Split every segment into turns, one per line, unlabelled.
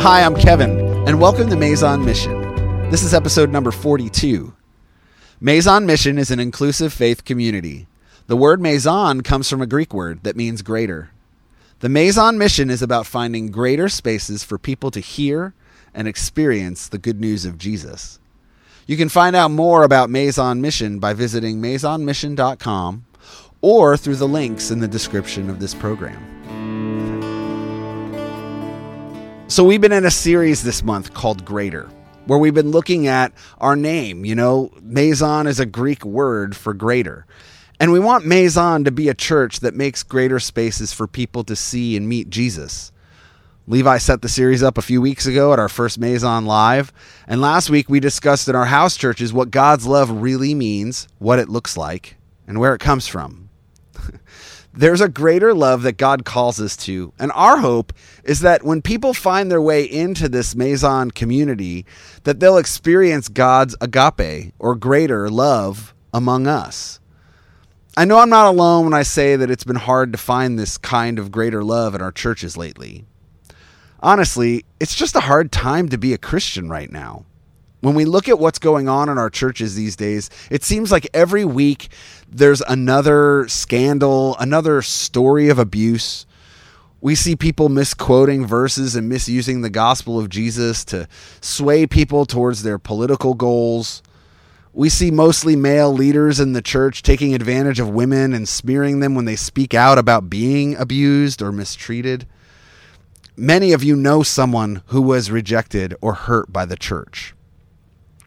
Hi, I'm Kevin, and welcome to Maison Mission. This is episode number 42. Maison Mission is an inclusive faith community. The word Maison comes from a Greek word that means greater. The Maison Mission is about finding greater spaces for people to hear and experience the good news of Jesus. You can find out more about Maison Mission by visiting maisonmission.com or through the links in the description of this program. So, we've been in a series this month called Greater, where we've been looking at our name. You know, Maison is a Greek word for greater. And we want Maison to be a church that makes greater spaces for people to see and meet Jesus. Levi set the series up a few weeks ago at our first Maison Live. And last week we discussed in our house churches what God's love really means, what it looks like, and where it comes from. There's a greater love that God calls us to. And our hope is that when people find their way into this Maison community, that they'll experience God's agape or greater love among us. I know I'm not alone when I say that it's been hard to find this kind of greater love in our churches lately. Honestly, it's just a hard time to be a Christian right now. When we look at what's going on in our churches these days, it seems like every week there's another scandal, another story of abuse. We see people misquoting verses and misusing the gospel of Jesus to sway people towards their political goals. We see mostly male leaders in the church taking advantage of women and smearing them when they speak out about being abused or mistreated. Many of you know someone who was rejected or hurt by the church.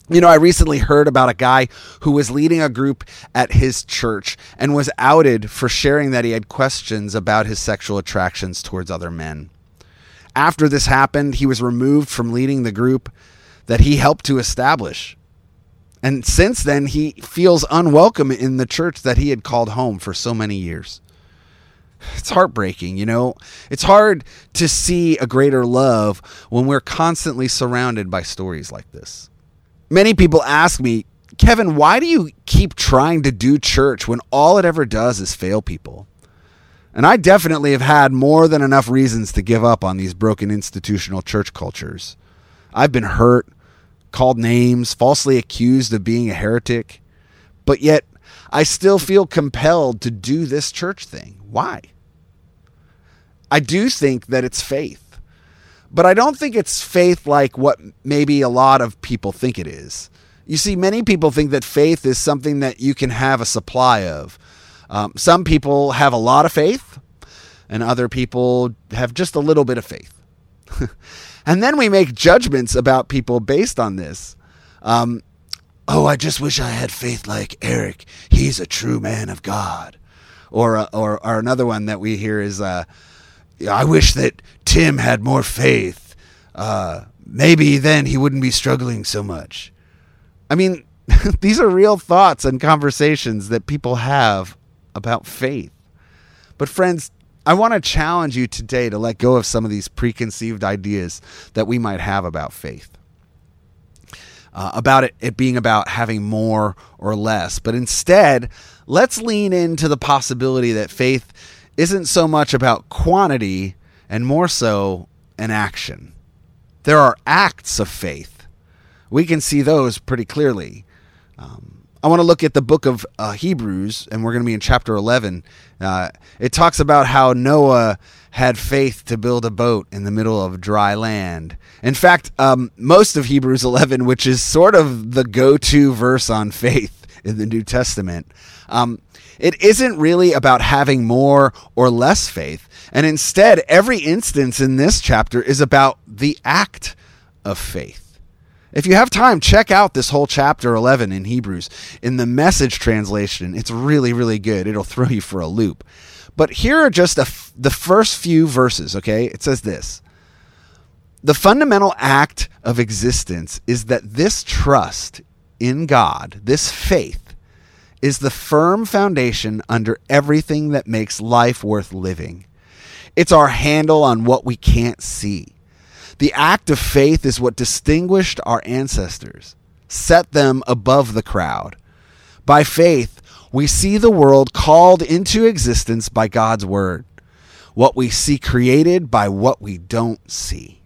You know, I recently heard about a guy who was leading a group at his church and was outed for sharing that he had questions about his sexual attractions towards other men. After this happened, he was removed from leading the group that he helped to establish. And since then, he feels unwelcome in the church that he had called home for so many years. It's heartbreaking, you know? It's hard to see a greater love when we're constantly surrounded by stories like this. Many people ask me, Kevin, why do you keep trying to do church when all it ever does is fail people? And I definitely have had more than enough reasons to give up on these broken institutional church cultures. I've been hurt, called names, falsely accused of being a heretic, but yet I still feel compelled to do this church thing. Why? I do think that it's faith. But I don't think it's faith like what maybe a lot of people think it is. You see, many people think that faith is something that you can have a supply of. Um, some people have a lot of faith, and other people have just a little bit of faith. and then we make judgments about people based on this. Um, oh, I just wish I had faith like Eric. He's a true man of God. Or, uh, or, or another one that we hear is, uh, I wish that Tim had more faith. Uh, maybe then he wouldn't be struggling so much. I mean, these are real thoughts and conversations that people have about faith. But, friends, I want to challenge you today to let go of some of these preconceived ideas that we might have about faith. Uh, about it, it being about having more or less. But instead, let's lean into the possibility that faith isn't so much about quantity and more so an action. There are acts of faith. We can see those pretty clearly. Um, I want to look at the book of uh, Hebrews, and we're going to be in chapter 11. Uh, it talks about how Noah had faith to build a boat in the middle of dry land. In fact, um, most of Hebrews 11, which is sort of the go to verse on faith in the New Testament, um, it isn't really about having more or less faith. And instead, every instance in this chapter is about the act of faith. If you have time, check out this whole chapter 11 in Hebrews in the message translation. It's really, really good. It'll throw you for a loop. But here are just the first few verses, okay? It says this The fundamental act of existence is that this trust in God, this faith, is the firm foundation under everything that makes life worth living. It's our handle on what we can't see. The act of faith is what distinguished our ancestors, set them above the crowd. By faith, We see the world called into existence by God's word. What we see created by what we don't see.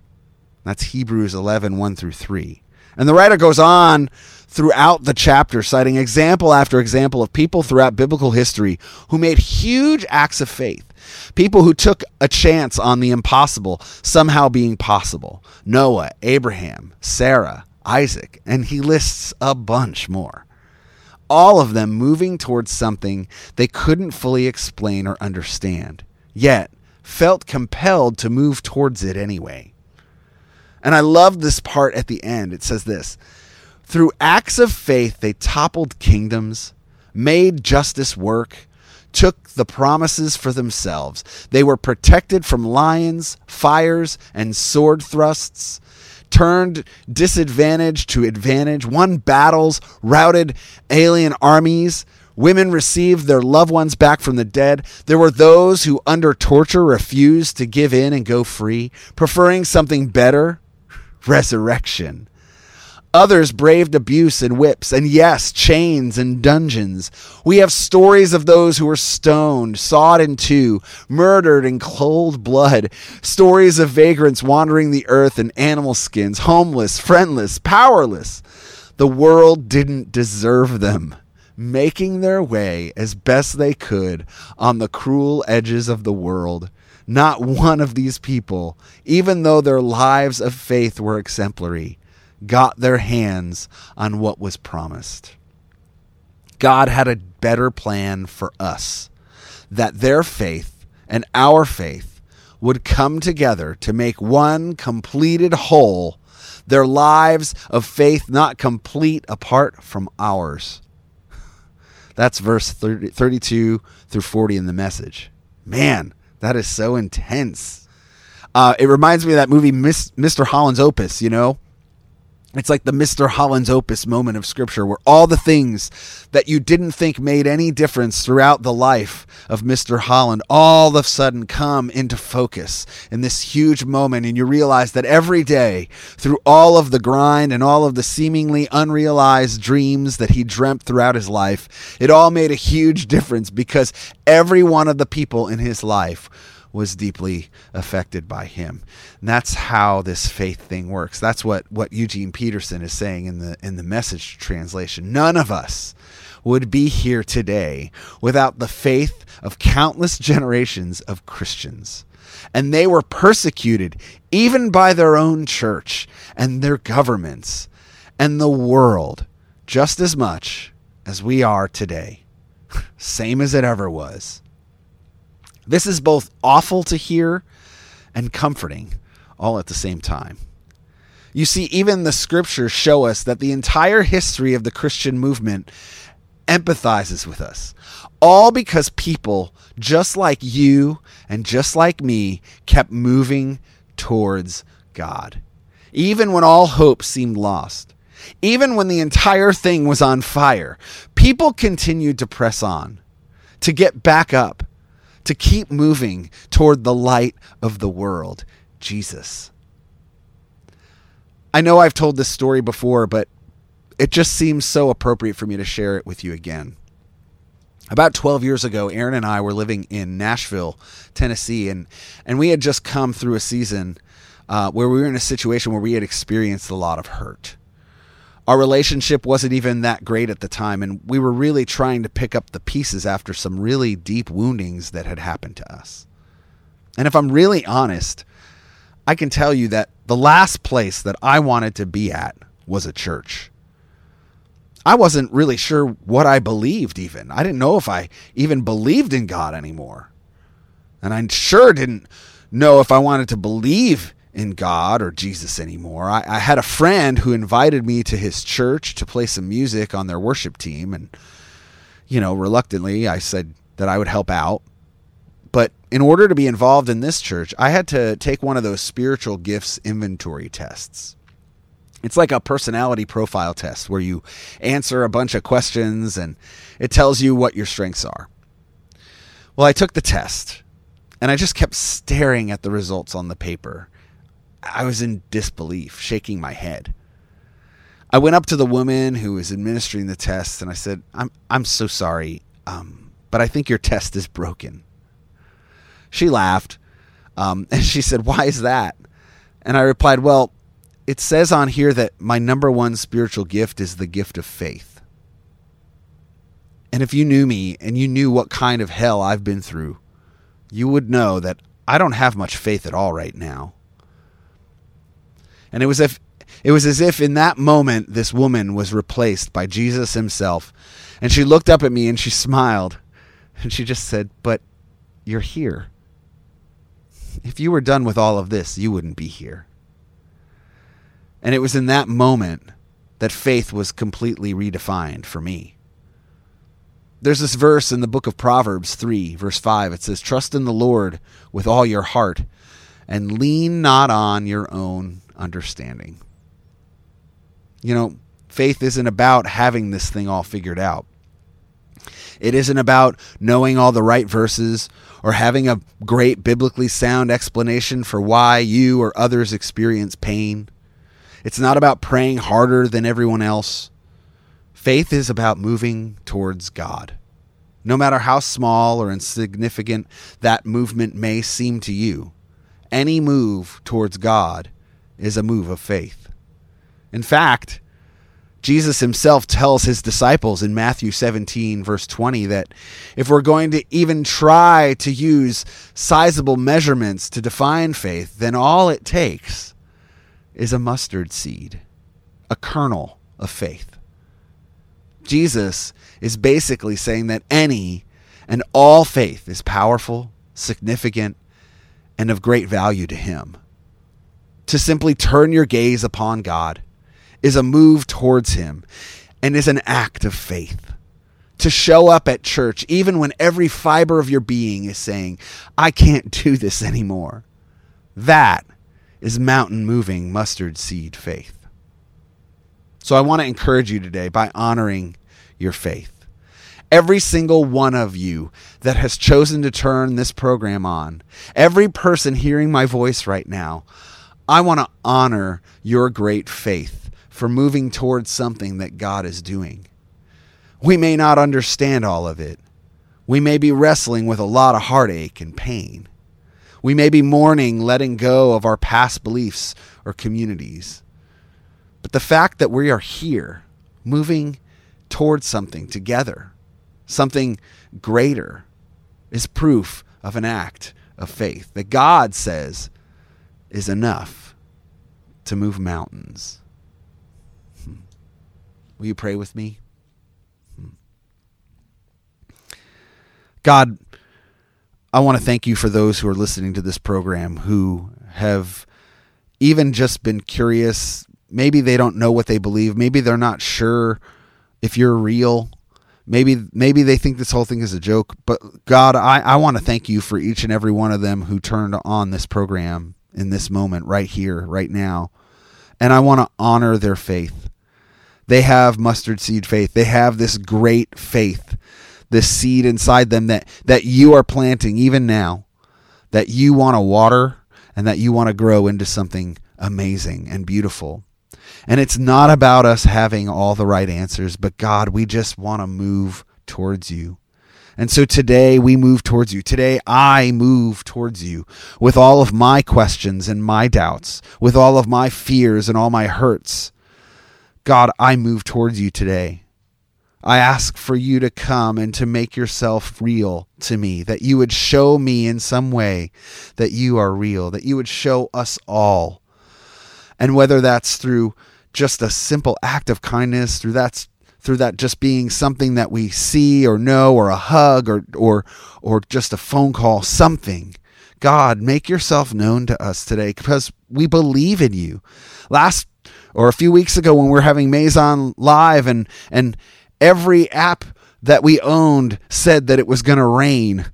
That's Hebrews 11, 1 through 3. And the writer goes on throughout the chapter, citing example after example of people throughout biblical history who made huge acts of faith. People who took a chance on the impossible somehow being possible. Noah, Abraham, Sarah, Isaac, and he lists a bunch more. All of them moving towards something they couldn't fully explain or understand, yet felt compelled to move towards it anyway. And I love this part at the end. It says this Through acts of faith, they toppled kingdoms, made justice work, took the promises for themselves. They were protected from lions, fires, and sword thrusts, turned disadvantage to advantage, won battles, routed alien armies. Women received their loved ones back from the dead. There were those who, under torture, refused to give in and go free, preferring something better resurrection. Others braved abuse and whips, and yes, chains and dungeons. We have stories of those who were stoned, sawed in two, murdered in cold blood. Stories of vagrants wandering the earth in animal skins, homeless, friendless, powerless. The world didn't deserve them, making their way as best they could on the cruel edges of the world. Not one of these people, even though their lives of faith were exemplary, got their hands on what was promised. God had a better plan for us that their faith and our faith would come together to make one completed whole, their lives of faith not complete apart from ours. That's verse 30, 32 through 40 in the message. Man, that is so intense. Uh, it reminds me of that movie, Miss, Mr. Holland's Opus, you know? It's like the Mr. Holland's Opus moment of Scripture, where all the things that you didn't think made any difference throughout the life of Mr. Holland all of a sudden come into focus in this huge moment. And you realize that every day, through all of the grind and all of the seemingly unrealized dreams that he dreamt throughout his life, it all made a huge difference because every one of the people in his life was deeply affected by him. And that's how this faith thing works. That's what, what Eugene Peterson is saying in the in the message translation. None of us would be here today without the faith of countless generations of Christians. And they were persecuted even by their own church and their governments and the world just as much as we are today. Same as it ever was. This is both awful to hear and comforting all at the same time. You see, even the scriptures show us that the entire history of the Christian movement empathizes with us. All because people just like you and just like me kept moving towards God. Even when all hope seemed lost, even when the entire thing was on fire, people continued to press on, to get back up, to keep moving toward the light of the world, Jesus. I know I've told this story before, but it just seems so appropriate for me to share it with you again. About 12 years ago, Aaron and I were living in Nashville, Tennessee, and, and we had just come through a season uh, where we were in a situation where we had experienced a lot of hurt our relationship wasn't even that great at the time, and we were really trying to pick up the pieces after some really deep woundings that had happened to us. And if I'm really honest, I can tell you that the last place that I wanted to be at was a church. I wasn't really sure what I believed, even. I didn't know if I even believed in God anymore. And I sure didn't know if I wanted to believe in God or Jesus anymore. I, I, had a friend who invited me to his church to play some music on their worship team. And, you know, reluctantly, I said that I would help out. But in order to be involved in this church, I had to take one of those spiritual gifts inventory tests. It's like a personality profile test where you answer a bunch of questions and it tells you what your strengths are. Well, I took the test and I just kept staring at the results on the paper I was in disbelief, shaking my head. I went up to the woman who was administering the test and I said, "I'm I'm so sorry. um, but I think your test is broken. She laughed um, and she said, Why is that? And I replied, Well, it says on here that my number one spiritual gift is the gift of faith. And if you knew me and you knew what kind of hell I've been through, you would know that I don't have much faith at all right now. And it was if it was as if in that moment this woman was replaced by Jesus himself. And she looked up at me and she smiled. And she just said, "But you're here. If you were done with all of this, you wouldn't be here." And it was in that moment that faith was completely redefined for me. There's this verse in the book of Proverbs 3, verse 5. It says, Trust in the Lord with all your heart and lean not on your own understanding. You know, faith isn't about having this thing all figured out. It isn't about knowing all the right verses or having a great biblically sound explanation for why you or others experience pain. It's not about praying harder than everyone else. Faith is about moving towards God. No matter how small or insignificant that movement may seem to you, any move towards God is a move of faith. In fact, Jesus himself tells his disciples in Matthew 17, verse 20, that if we're going to even try to use sizable measurements to define faith, then all it takes is a mustard seed, a kernel of faith. Jesus is basically saying that any and all faith is powerful, significant, and of great value to him. To simply turn your gaze upon God is a move towards him and is an act of faith. To show up at church, even when every fiber of your being is saying, I can't do this anymore. That is mountain moving mustard seed faith. So I want to encourage you today by honoring your faith. Every single one of you that has chosen to turn this program on, every person hearing my voice right now, I want to honor your great faith for moving towards something that God is doing. We may not understand all of it. We may be wrestling with a lot of heartache and pain. We may be mourning letting go of our past beliefs or communities. But the fact that we are here, moving towards something together, something greater, is proof of an act of faith that God says is enough to move mountains. Hmm. Will you pray with me? Hmm. God, I want to thank you for those who are listening to this program who have even just been curious. Maybe they don't know what they believe. Maybe they're not sure if you're real. Maybe maybe they think this whole thing is a joke. But God, I, I want to thank you for each and every one of them who turned on this program in this moment, right here, right now. And I want to honor their faith. They have mustard seed faith. They have this great faith this seed inside them that that you are planting even now that you want to water and that you want to grow into something amazing and beautiful. And it's not about us having all the right answers, but God, we just want to move towards you. And so today we move towards you. Today I move towards you with all of my questions and my doubts, with all of my fears and all my hurts. God, I move towards you today. I ask for you to come and to make yourself real to me, that you would show me in some way that you are real, that you would show us all. And whether that's through just a simple act of kindness, through that's through that just being something that we see or know or a hug or or or just a phone call, something. God, make yourself known to us today because we believe in you. Last or a few weeks ago when we are having Maison live and and Every app that we owned said that it was going to rain,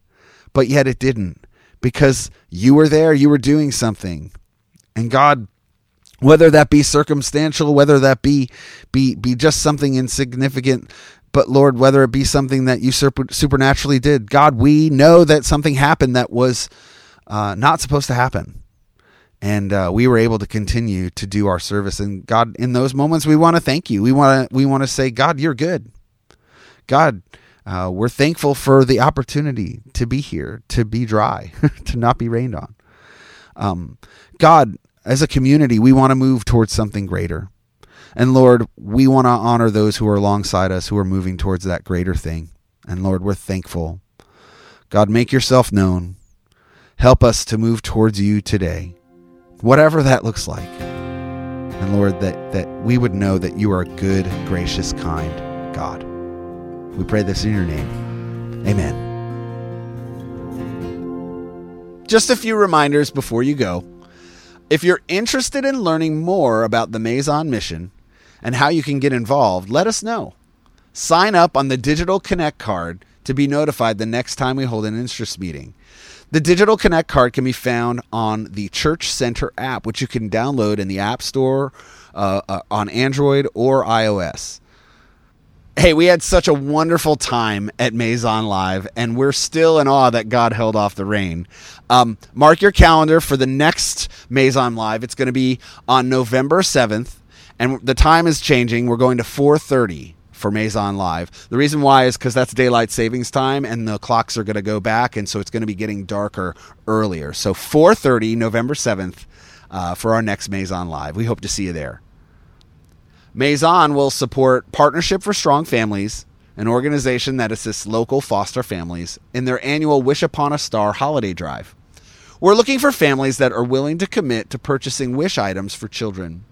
but yet it didn't because you were there, you were doing something. And God, whether that be circumstantial, whether that be be be just something insignificant, but Lord, whether it be something that you super, supernaturally did, God, we know that something happened that was uh, not supposed to happen and uh, we were able to continue to do our service. And God, in those moments, we want to thank you. We want to we want to say, God, you're good. God, Uh, we're thankful for the opportunity to be here, to be dry, to not be rained on. Um, God, as a community, we want to move towards something greater. And Lord, we want to honor those who are alongside us who are moving towards that greater thing. And Lord, we're thankful. God, make yourself known. Help us to move towards you today, whatever that looks like. And Lord, that, that we would know that you are a good, gracious, kind God. We pray this in your name. Amen. Just a few reminders before you go. If you're interested in learning more about the Maison mission and how you can get involved, let us know. Sign up on the Digital Connect card to be notified the next time we hold an interest meeting. The Digital Connect card can be found on the Church Center app, which you can download in the App Store uh, uh, on Android or iOS. Hey, we had such a wonderful time at Maison Live, and we're still in awe that God held off the rain. Um, mark your calendar for the next Maison Live. It's going to be on November 7th, and the time is changing. We're going to 4:30 for Maison Live. The reason why is because that's daylight savings time, and the clocks are going to go back, and so it's going to be getting darker earlier. So 4:30, November 7th, uh, for our next Maison Live. We hope to see you there. Maison will support Partnership for Strong Families, an organization that assists local foster families, in their annual Wish Upon a Star holiday drive. We're looking for families that are willing to commit to purchasing wish items for children.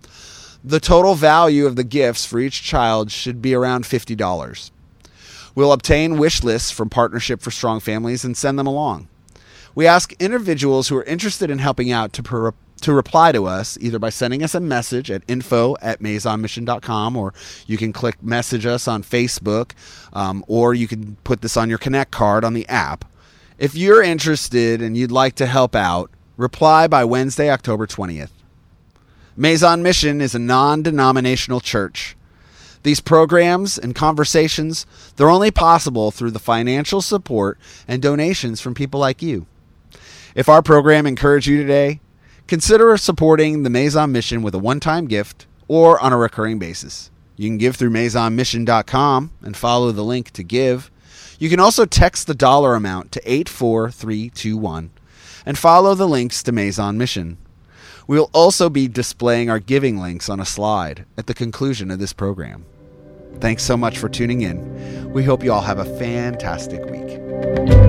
The total value of the gifts for each child should be around $50. We'll obtain wish lists from Partnership for Strong Families and send them along. We ask individuals who are interested in helping out to, per- to reply to us either by sending us a message at info at maisonmission.com or you can click message us on Facebook um, or you can put this on your Connect card on the app. If you're interested and you'd like to help out, reply by Wednesday, October 20th. Maison Mission is a non-denominational church. These programs and conversations, they're only possible through the financial support and donations from people like you. If our program encouraged you today, consider supporting the Maison Mission with a one-time gift or on a recurring basis. You can give through maisonmission.com and follow the link to give. You can also text the dollar amount to 84321 and follow the links to Maison Mission. We will also be displaying our giving links on a slide at the conclusion of this program. Thanks so much for tuning in. We hope you all have a fantastic week.